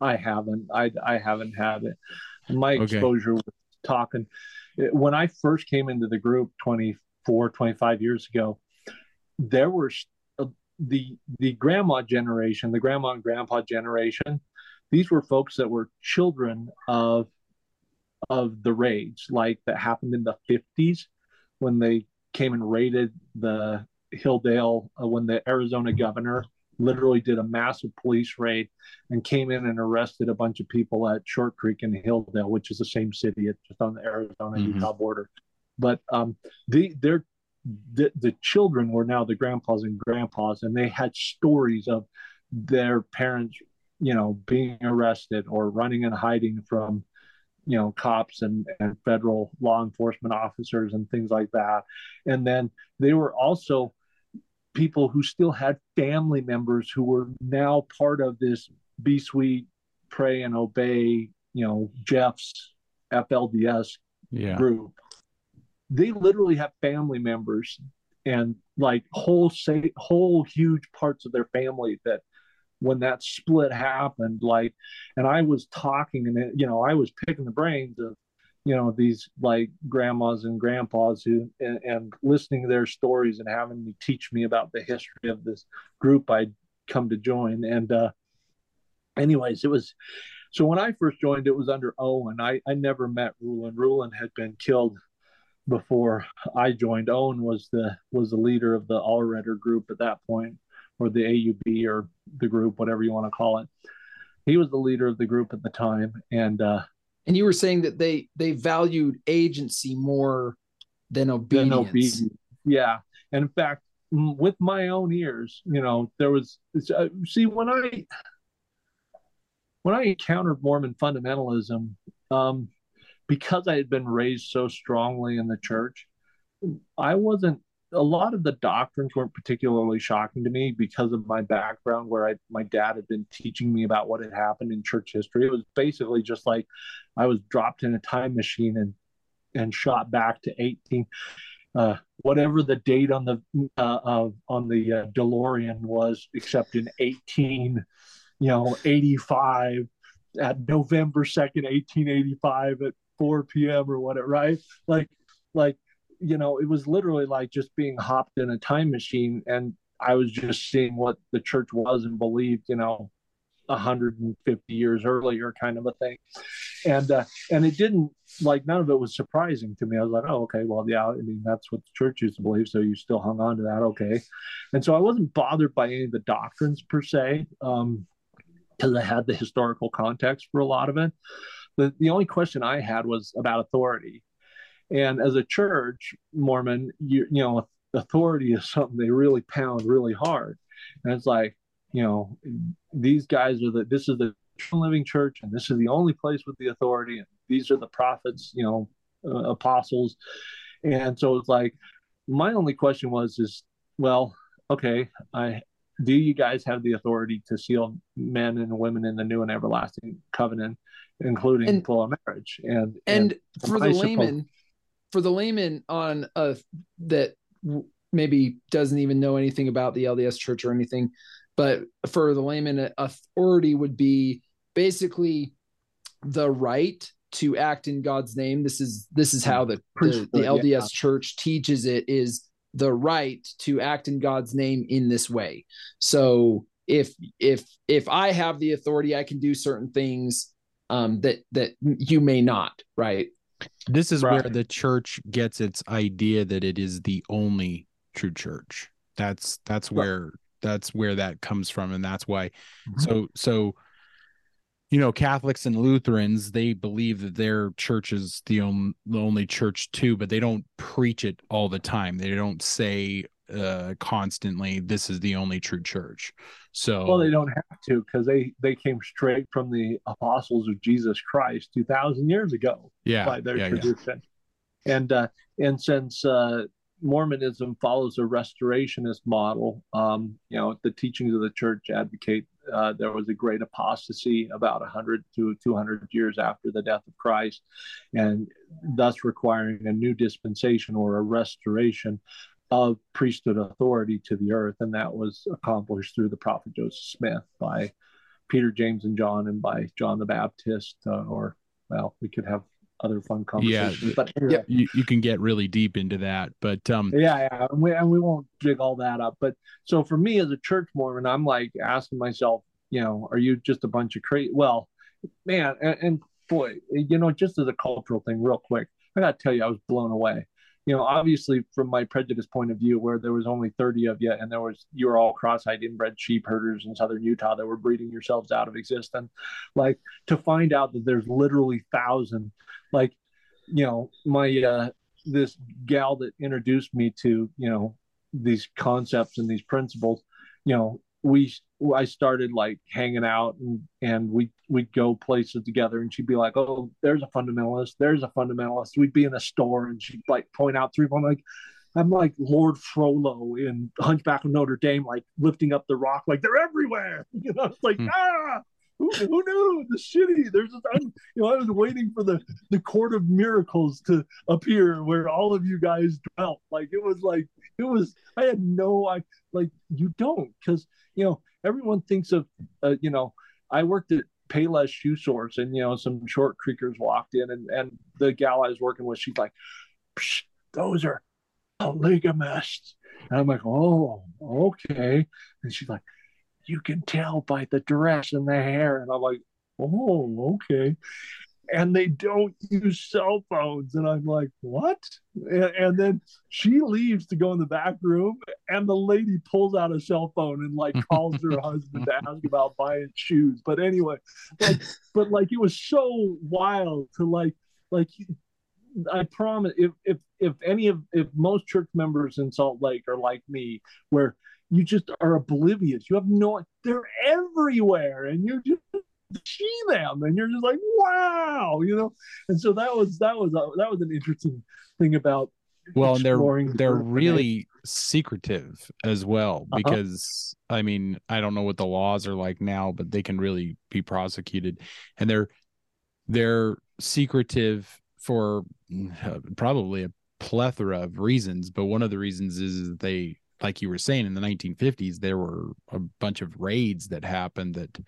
I haven't. I I haven't had it. My okay. exposure was talking when I first came into the group 24, 25 years ago. There were uh, the the grandma generation, the grandma and grandpa generation. These were folks that were children of of the raids, like that happened in the fifties when they came and raided the Hildale uh, when the Arizona governor literally did a massive police raid and came in and arrested a bunch of people at Short Creek and Hildale, which is the same city. It's just on the Arizona Utah mm-hmm. border. But um, the their the, the children were now the grandpas and grandpas, and they had stories of their parents, you know, being arrested or running and hiding from, you know, cops and, and federal law enforcement officers and things like that. And then they were also people who still had family members who were now part of this be sweet pray and obey you know Jeffs flds yeah. group they literally have family members and like whole say whole huge parts of their family that when that split happened like and i was talking and it, you know i was picking the brains of you know these like grandmas and grandpas who and, and, listening to their stories and having me teach me about the history of this group i'd come to join. And uh anyways it was so when i first joined it was under owen. I i never met Rulon. Rulon had been killed before i joined. Owen was the was the leader of the all redder group at that point or the aub or the group whatever you want to call it. He was the leader of the group at the time and uh and you were saying that they they valued agency more than obedience. Than obedience. Yeah, and in fact, with my own ears, you know, there was uh, see when I when I encountered Mormon fundamentalism, um, because I had been raised so strongly in the church, I wasn't a lot of the doctrines weren't particularly shocking to me because of my background where I my dad had been teaching me about what had happened in church history. It was basically just like I was dropped in a time machine and and shot back to 18 uh, whatever the date on the uh, on the uh, DeLorean was, except in 18, you know, 85 at November 2nd, 1885 at 4 p.m. or whatever, right? Like, like you know, it was literally like just being hopped in a time machine and I was just seeing what the church was and believed, you know, 150 years earlier kind of a thing. And uh, and it didn't like none of it was surprising to me. I was like, oh, okay, well, yeah, I mean, that's what the church used to believe. So you still hung on to that. Okay. And so I wasn't bothered by any of the doctrines per se. Um, because I had the historical context for a lot of it. The, the only question I had was about authority And as a church, Mormon, you you know, authority is something they really pound really hard. And it's like, you know, these guys are the this is the living church, and this is the only place with the authority, and these are the prophets, you know, uh, apostles. And so it's like, my only question was, is well, okay, I do you guys have the authority to seal men and women in the new and everlasting covenant, including and, full marriage? And and, and for the layman, for the layman on a that maybe doesn't even know anything about the LDS church or anything, but for the layman, authority would be basically the right to act in God's name. This is this is how the the, the LDS yeah. church teaches it is the right to act in God's name in this way. So if if if I have the authority, I can do certain things um, that that you may not. Right. This is right. where the church gets its idea that it is the only true church. That's that's where that's where that comes from, and that's why. Mm-hmm. So so you know catholics and lutherans they believe that their church is the, on, the only church too but they don't preach it all the time they don't say uh constantly this is the only true church so well they don't have to because they they came straight from the apostles of jesus christ 2000 years ago yeah by their yeah, tradition yeah. and uh and since uh mormonism follows a restorationist model um you know the teachings of the church advocate uh, there was a great apostasy about 100 to 200 years after the death of Christ, and thus requiring a new dispensation or a restoration of priesthood authority to the earth. And that was accomplished through the prophet Joseph Smith by Peter, James, and John, and by John the Baptist, uh, or, well, we could have other fun conversations. Yeah, but anyway. you, you can get really deep into that. But um, yeah, yeah, and we, and we won't dig all that up. But so for me as a church Mormon, I'm like asking myself, you know, are you just a bunch of crazy? Well, man, and, and boy, you know, just as a cultural thing, real quick, I got to tell you, I was blown away you know, obviously from my prejudice point of view, where there was only 30 of you and there was, you were all cross-eyed inbred sheep herders in Southern Utah that were breeding yourselves out of existence. Like to find out that there's literally thousand, like, you know, my, uh, this gal that introduced me to, you know, these concepts and these principles, you know, we I started like hanging out and and we we'd go places together and she'd be like, Oh, there's a fundamentalist, there's a fundamentalist. We'd be in a store and she'd like point out three. I'm like, I'm like Lord Frollo in Hunchback of Notre Dame, like lifting up the rock, like they're everywhere. [LAUGHS] You know, it's like, hmm. ah, who, who knew the shitty? There's this, I'm, you know, I was waiting for the the court of miracles to appear where all of you guys dwelt. Like it was like it was. I had no, I like you don't because you know everyone thinks of, uh, you know, I worked at Payless Shoe Source and you know some short creekers walked in and and the gal I was working with, she's like, those are polygamists. And I'm like, oh, okay. And she's like, you can tell by the dress and the hair. And I'm like, oh, okay. And they don't use cell phones. And I'm like, what? And, and, then she leaves to go in the back room, and the lady pulls out a cell phone and like calls her [LAUGHS] husband to ask about buying shoes. But anyway, like, but like it was so wild to like, like I promise if if if any of if most church members in Salt Lake are like me, where you just are oblivious. You have no, they're everywhere, and you just see them, and you're just like, wow, you know. And so that was that was that was an interesting thing about. Well, and they're they're really secretive as well uh-huh. because I mean I don't know what the laws are like now, but they can really be prosecuted, and they're they're secretive for uh, probably a plethora of reasons. But one of the reasons is they like you were saying in the 1950s there were a bunch of raids that happened that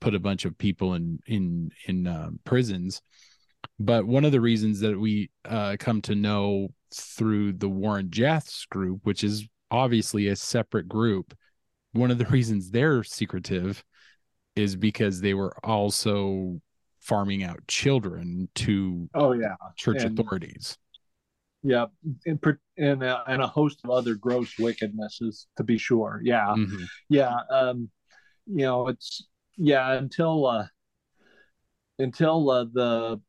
put a bunch of people in in in uh, prisons. But one of the reasons that we uh, come to know through the Warren Jeffs group which is obviously a separate group one of the [LAUGHS] reasons they're secretive is because they were also farming out children to oh yeah. church and, authorities yeah and and a, and a host of other gross wickednesses to be sure yeah mm-hmm. yeah um you know it's yeah until uh until uh, the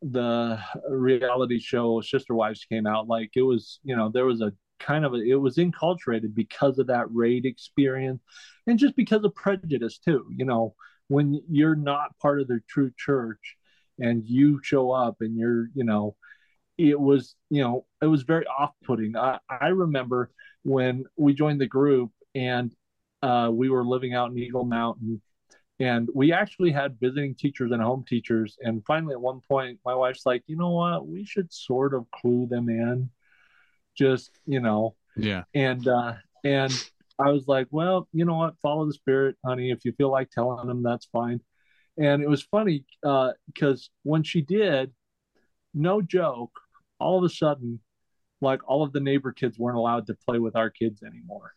the reality show Sister Wives came out, like it was, you know, there was a kind of a, it was enculturated because of that raid experience and just because of prejudice too. You know, when you're not part of the true church and you show up and you're, you know, it was, you know, it was very off-putting. I, I remember when we joined the group and uh, we were living out in Eagle Mountain and we actually had visiting teachers and home teachers. And finally, at one point, my wife's like, you know what? We should sort of clue them in. Just, you know. Yeah. And, uh, and I was like, well, you know what? Follow the spirit, honey. If you feel like telling them, that's fine. And it was funny uh, because uh, when she did, no joke, all of a sudden, like all of the neighbor kids weren't allowed to play with our kids anymore.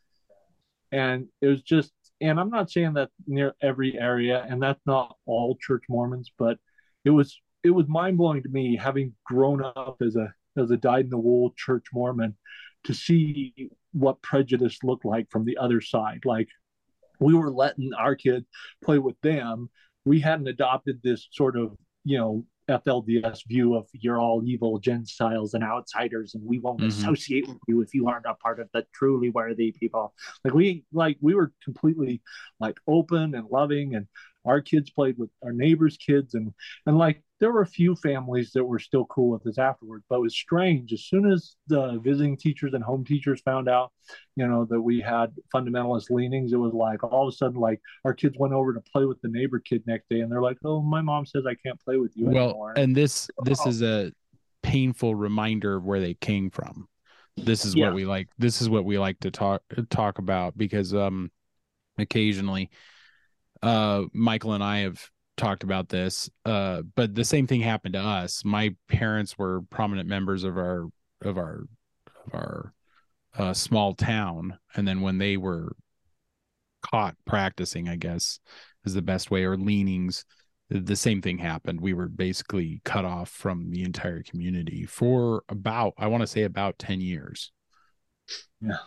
And it was just and I'm not saying that near every area, and that's not all church Mormons, but it was it was mind blowing to me having grown up as a as a dyed in the wool church Mormon to see what prejudice looked like from the other side. Like we were letting our kids play with them. We hadn't adopted this sort of, you know, FLDS view of you're all evil Gentiles and outsiders, and we won't mm-hmm. associate with you if you aren't a part of the truly worthy people. Like we like we were completely like open and loving, and our kids played with our neighbors' kids, and and like there were a few families that were still cool with us afterwards. But it was strange as soon as the visiting teachers and home teachers found out, you know, that we had fundamentalist leanings. It was like all of a sudden, like our kids went over to play with the neighbor kid next day, and they're like, "Oh, my mom says I can't play with you well, anymore." and this this oh. is a painful reminder of where they came from. This is yeah. what we like. This is what we like to talk talk about because um occasionally uh Michael and I have talked about this uh but the same thing happened to us. My parents were prominent members of our of our of our uh, small town. And then when they were caught practicing i guess is the best way or leanings the same thing happened. We were basically cut off from the entire community for about i want to say about 10 years. Yeah.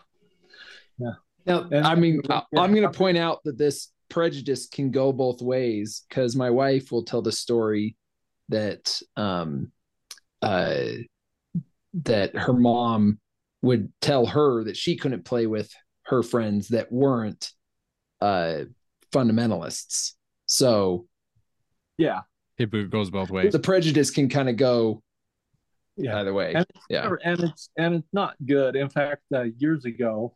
Yeah. Now, I mean, I'm going to point out that this prejudice can go both ways because my wife will tell the story that um uh that her mom would tell her that she couldn't play with her friends that weren't uh fundamentalists. So yeah. It goes both ways. The prejudice can kind of go yeah. either way. And yeah. and it's and it's not good. In fact uh, years ago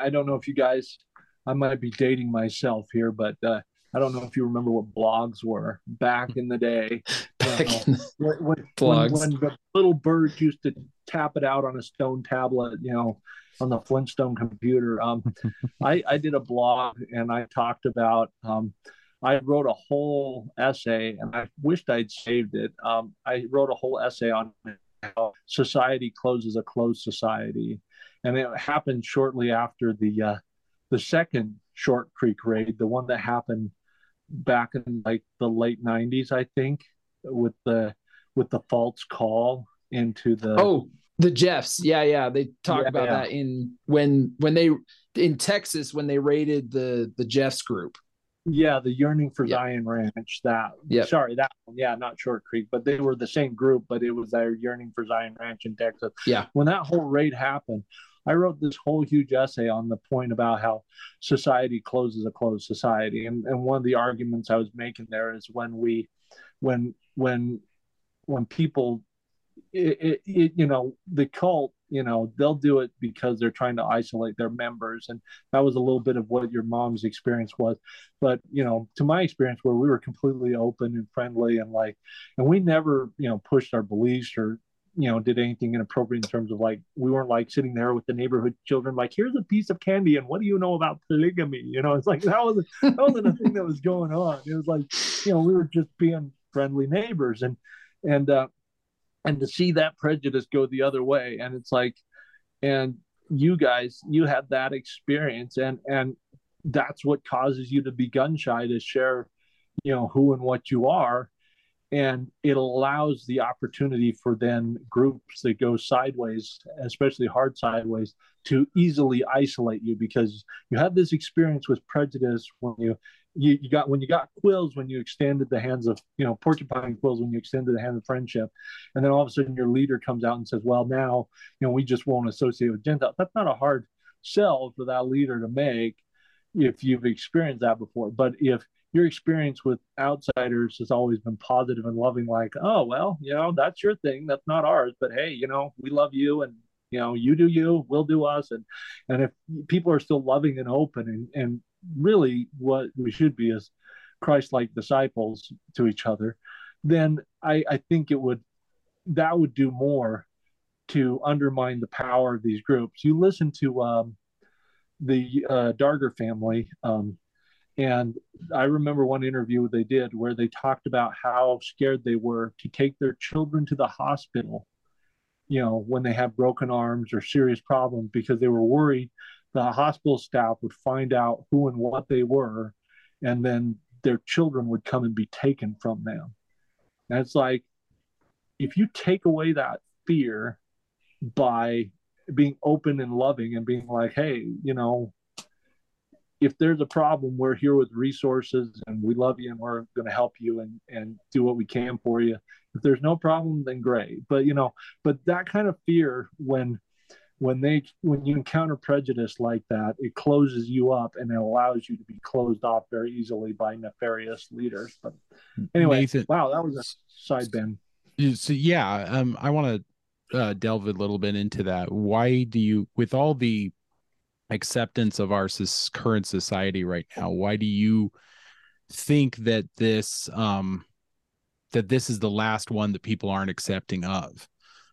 i don't know if you guys I might be dating myself here, but uh, I don't know if you remember what blogs were back in the day. [LAUGHS] Back in when, when, blogs. When, when, the little birds used to tap it out on a stone tablet, you know, on the Flintstone computer. Um, [LAUGHS] I, I did a blog and I talked about. Um, I wrote a whole essay, and I wished I'd saved it. Um, I wrote a whole essay on how society closes a closed society, and it happened shortly after the uh, the second Short Creek raid, the one that happened back in like the late '90s, I think, with the with the false call into the oh the Jeffs, yeah, yeah, they talk yeah, about yeah. that in when when they in Texas when they raided the the Jeffs group. Yeah, the Yearning for yep. Zion Ranch. That yeah, sorry, that one. Yeah, not Short Creek, but they were the same group, but it was their Yearning for Zion Ranch in Texas. Yeah, when that whole raid happened, I wrote this whole huge essay on the point about how society closes a closed society. And, and one of the arguments I was making there is when we, when, when, when people, it, it, it, you know, the cult, you know, they'll do it because they're trying to isolate their members. And that was a little bit of what your mom's experience was. But, you know, to my experience, where we were completely open and friendly and like, and we never, you know, pushed our beliefs or you know did anything inappropriate in terms of like we weren't like sitting there with the neighborhood children like here's a piece of candy and what do you know about polygamy? You know it's like that wasn't that wasn't a thing that was going on. It was like you know we were just being friendly neighbors and and uh and to see that prejudice go the other way and it's like and you guys you had that experience and and that's what causes you to be gun shy to share you know who and what you are and it allows the opportunity for then groups that go sideways especially hard sideways to easily isolate you because you have this experience with prejudice when you you, you got when you got quills when you extended the hands of you know porcupine quills when you extended the hand of friendship. And then all of a sudden your leader comes out and says well now you know we just won't associate with gentiles that's not a hard sell for that leader to make if you've experienced that before. But if your experience with outsiders has always been positive and loving like oh well you know that's your thing that's not ours but hey you know we love you and you know you do you we'll do us. And and if people are still loving and open and and really what we should be is christ-like disciples to each other then i i think it would that would do more to undermine the power of these groups. You listen to um the uh, Darger family um, and I remember one interview they did where they talked about how scared they were to take their children to the hospital, you know, when they have broken arms or serious problems because they were worried the hospital staff would find out who and what they were, and then their children would come and be taken from them. And it's like, if you take away that fear by being open and loving and being like, hey, you know, if there's a problem, we're here with resources and we love you and we're going to help you and, and do what we can for you. If there's no problem, then great. But, you know, but that kind of fear when, when they, when you encounter prejudice like that, it closes you up and it allows you to be closed off very easily by nefarious leaders. But anyway, Nathan, wow, that was a side bend. So yeah, um, I want to uh, delve a little bit into that. Why do you, with all the acceptance of our current society right now? Why do you think that this um that this is the last one that people aren't accepting of?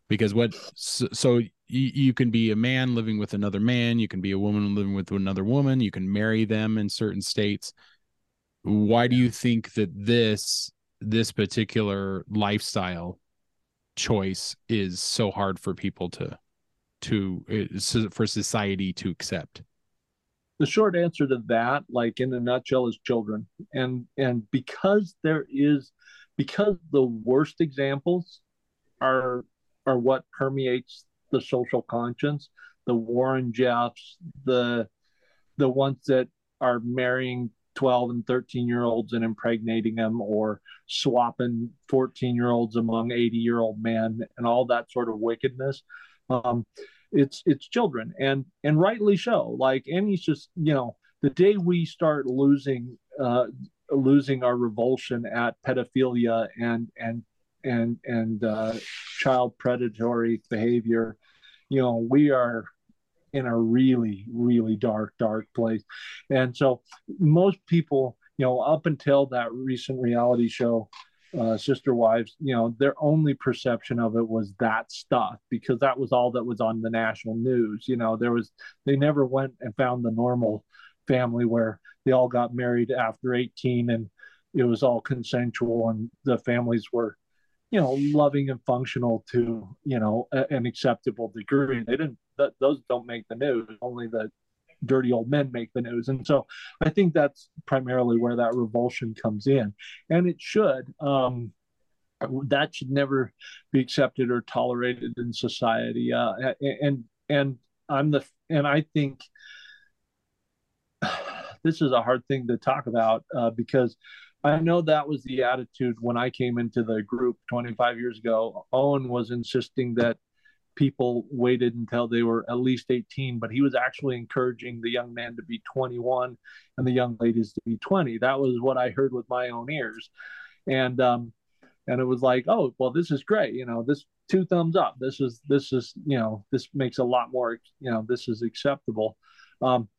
Because what so, so you, you can be a man living with another man you can be a woman living with another woman you can marry them in certain states. Why do you think that this this particular lifestyle choice is so hard for people to to uh, for society to accept? The short answer to that, like in a nutshell, is children, and and because there is because the worst examples are are what permeates the social conscience. The Warren Jeffs, the the ones that are marrying 12 and 13 year olds and impregnating them or swapping 14 year olds among 80 year old men and all that sort of wickedness um, it's it's children and and rightly so. Like and he's just you know the day we start losing uh losing our revulsion at pedophilia and and and and uh, child predatory behavior you know we are in a really really dark dark place. And so most people you know up until that recent reality show uh, sister wives, you know, their only perception of it was that stuff because that was all that was on the national news. You know, there was, they never went and found the normal family where they all got married after 18 and it was all consensual and the families were, you know, loving and functional to, you know, a, an acceptable degree. They didn't, th- those don't make the news, only the dirty old men make the news. And so I think that's primarily where that revulsion comes in. And it should. Um, that should never be accepted or tolerated in society. Uh, and and I'm the and I think [SIGHS] this is a hard thing to talk about uh, because I know that was the attitude when I came into the group 25 years ago. Owen was insisting that people waited until they were at least 18, but he was actually encouraging the young man to be 21 and the young ladies to be 20. That was what I heard with my own ears. And, um, and it was like, oh, well, this is great. You know, this two thumbs up. This is, this is, you know, this makes a lot more, you know, this is acceptable. Um,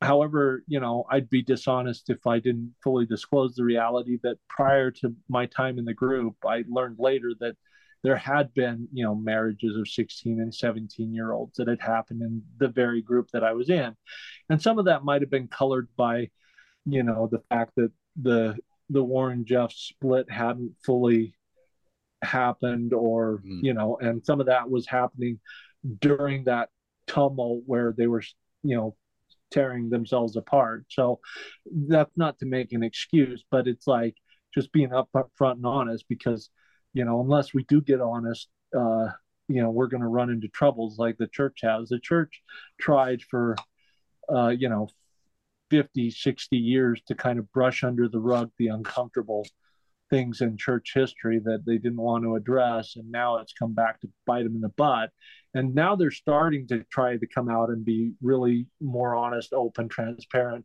however, you know, I'd be dishonest if I didn't fully disclose the reality that prior to my time in the group, I learned later that there had been you know marriages of 16 and 17 year olds that had happened in the very group that i was in and some of that might have been colored by you know the fact that the the warren jeff split hadn't fully happened or mm. you know and some of that was happening during that tumult where they were you know tearing themselves apart so that's not to make an excuse but it's like just being up front and honest because you know, unless we do get honest, uh, you know, we're going to run into troubles like the church has. The church tried for, uh, you know, 50, 60 years to kind of brush under the rug the uncomfortable things in church history that they didn't want to address. And now it's come back to bite them in the butt. And now they're starting to try to come out and be really more honest, open, transparent,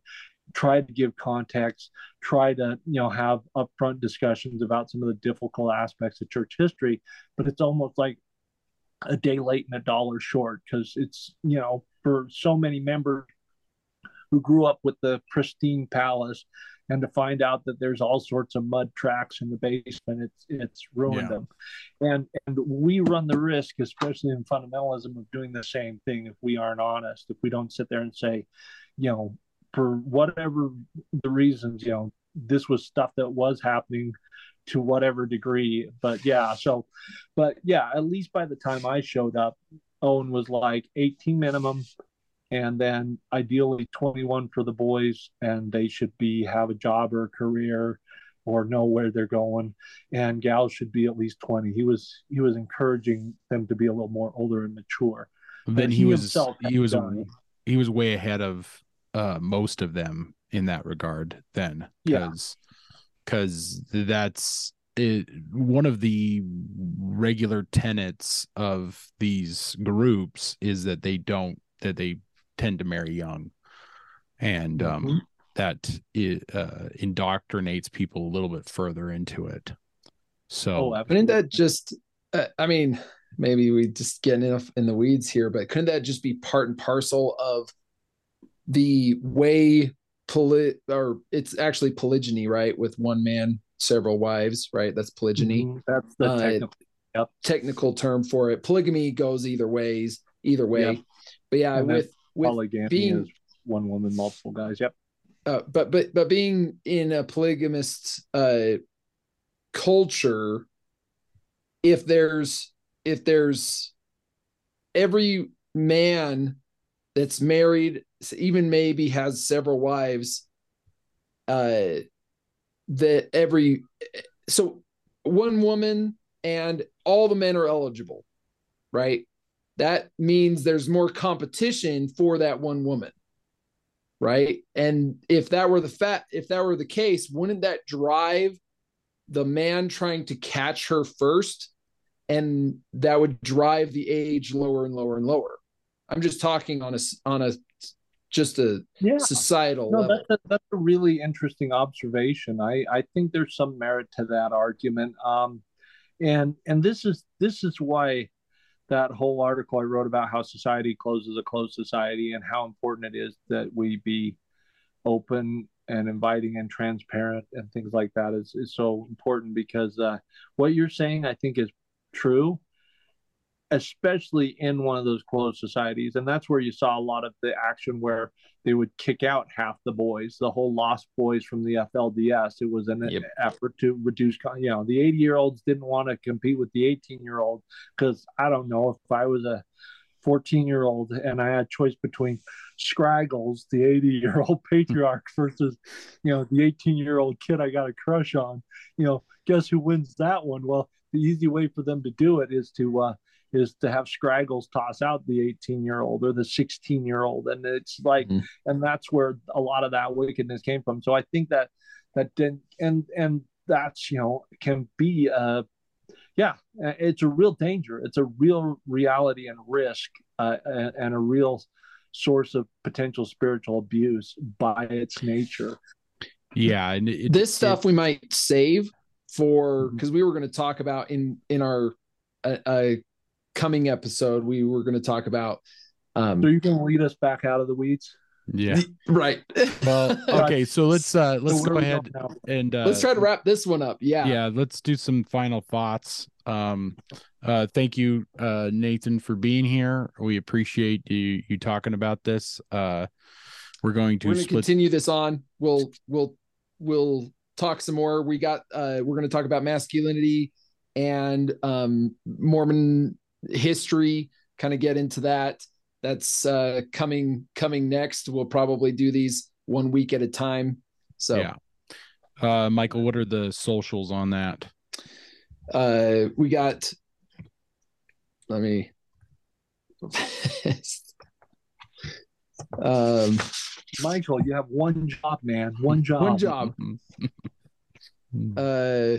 try to give context, try to, you know, have upfront discussions about some of the difficult aspects of church history. But it's almost like a day late and a dollar short because it's, you know, for so many members who grew up with the pristine palace and to find out that there's all sorts of mud tracks in the basement it's it's ruined yeah. them and and we run the risk especially in fundamentalism of doing the same thing if we aren't honest if we don't sit there and say you know for whatever the reasons you know this was stuff that was happening to whatever degree but yeah so but yeah at least by the time i showed up owen was like 18 minimum and then ideally 21 for the boys and they should be have a job or a career or know where they're going and gals should be at least 20 he was he was encouraging them to be a little more older and mature then he, he was he was done. he was way ahead of uh most of them in that regard then because because yeah. that's it, one of the regular tenets of these groups is that they don't that they tend to marry young, and um, mm-hmm. that it, uh, indoctrinates people a little bit further into it. So, oh, couldn't that just? Uh, I mean, maybe we just get enough in the weeds here, but couldn't that just be part and parcel of the way poly or it's actually polygyny, right? With one man, several wives, right? That's polygyny. Mm-hmm. That's the uh, technical, yep. technical term for it. Polygamy goes either ways, either way. Yep. But yeah, with polygamy being, is one woman, multiple guys. Yep. Uh, but but but being in a polygamist uh, culture, if there's if there's every man that's married, even maybe has several wives, uh, that every so one woman and all the men are eligible, right? that means there's more competition for that one woman right? And if that were the fat if that were the case wouldn't that drive the man trying to catch her first? And that would drive the age lower and lower and lower. I'm just talking on a on a just a yeah. societal no, That's, a, that's a really interesting observation. I i think there's some merit to that argument. Um and and this is this is why that whole article I wrote about how society closes a closed society and how important it is that we be open and inviting and transparent and things like that is, is so important because uh, what you're saying I think is true especially in one of those closed societies. And that's where you saw a lot of the action where they would kick out half the boys, the whole lost boys from the FLDS. It was an yep. effort to reduce, you know, the 80 year olds didn't want to compete with the 18 year old because I don't know if I was a 14 year old and I had choice between Scraggles, the 80 year old [LAUGHS] patriarch, versus, you know, the 18 year old kid I got a crush on. You know, guess who wins that one? Well, the easy way for them to do it is to uh, is to have Scraggles toss out the 18 year old or the 16 year old. And it's like, mm-hmm. and that's where a lot of that wickedness came from. So I think that, that didn't, and, and that's, you know, can be, uh, yeah, it's a real danger. It's a real reality and risk, uh, and, and a real source of potential spiritual abuse by its nature. Yeah, and it, this stuff it, we might save for because mm-hmm. we were going to talk about in in our uh, uh, coming episode, we were going to talk about. Um, so you can lead us back out of the weeds. Yeah. [LAUGHS] right. Well, [LAUGHS] okay. So let's uh let's so go ahead and uh, let's try to wrap this one up. Yeah. Yeah. Let's do some final thoughts. Um, uh, thank you, uh, Nathan, for being here. We appreciate you you talking about this. Uh, we're going to we're split... continue this on. We'll we'll we'll talk some more. We got uh, we're going to talk about masculinity and um Mormon history, kind of get into that. That's uh, coming coming next. We'll probably do these one week at a time. So, yeah. Uh, Michael, what are the socials on that? Uh, we got. Let me. um, Michael, you have one job, man. One job. One job. [LAUGHS] Uh,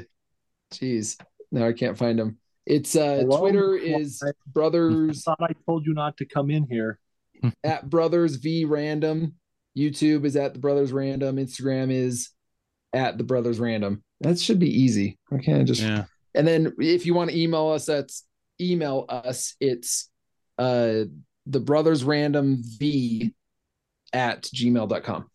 jeez, now I can't find him. It's uh, Hello? Twitter is I brothers thought I told you not to come in here. [LAUGHS] at brothers v random. YouTube is at the brothers random. Instagram is at the brothers random. That should be easy. I can't just Yeah. and then if you want to email us, that's email us. It's uh the brothers random v at gmail.com.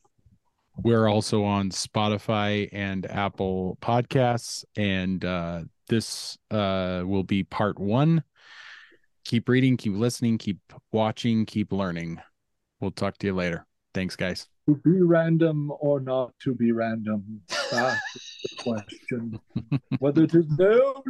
We're also on Spotify and Apple Podcasts, and uh, this uh, will be part one. Keep reading, keep listening, keep watching, keep learning. We'll talk to you later. Thanks, guys. To be random or not to be random? That's the [LAUGHS] question. Whether it is no.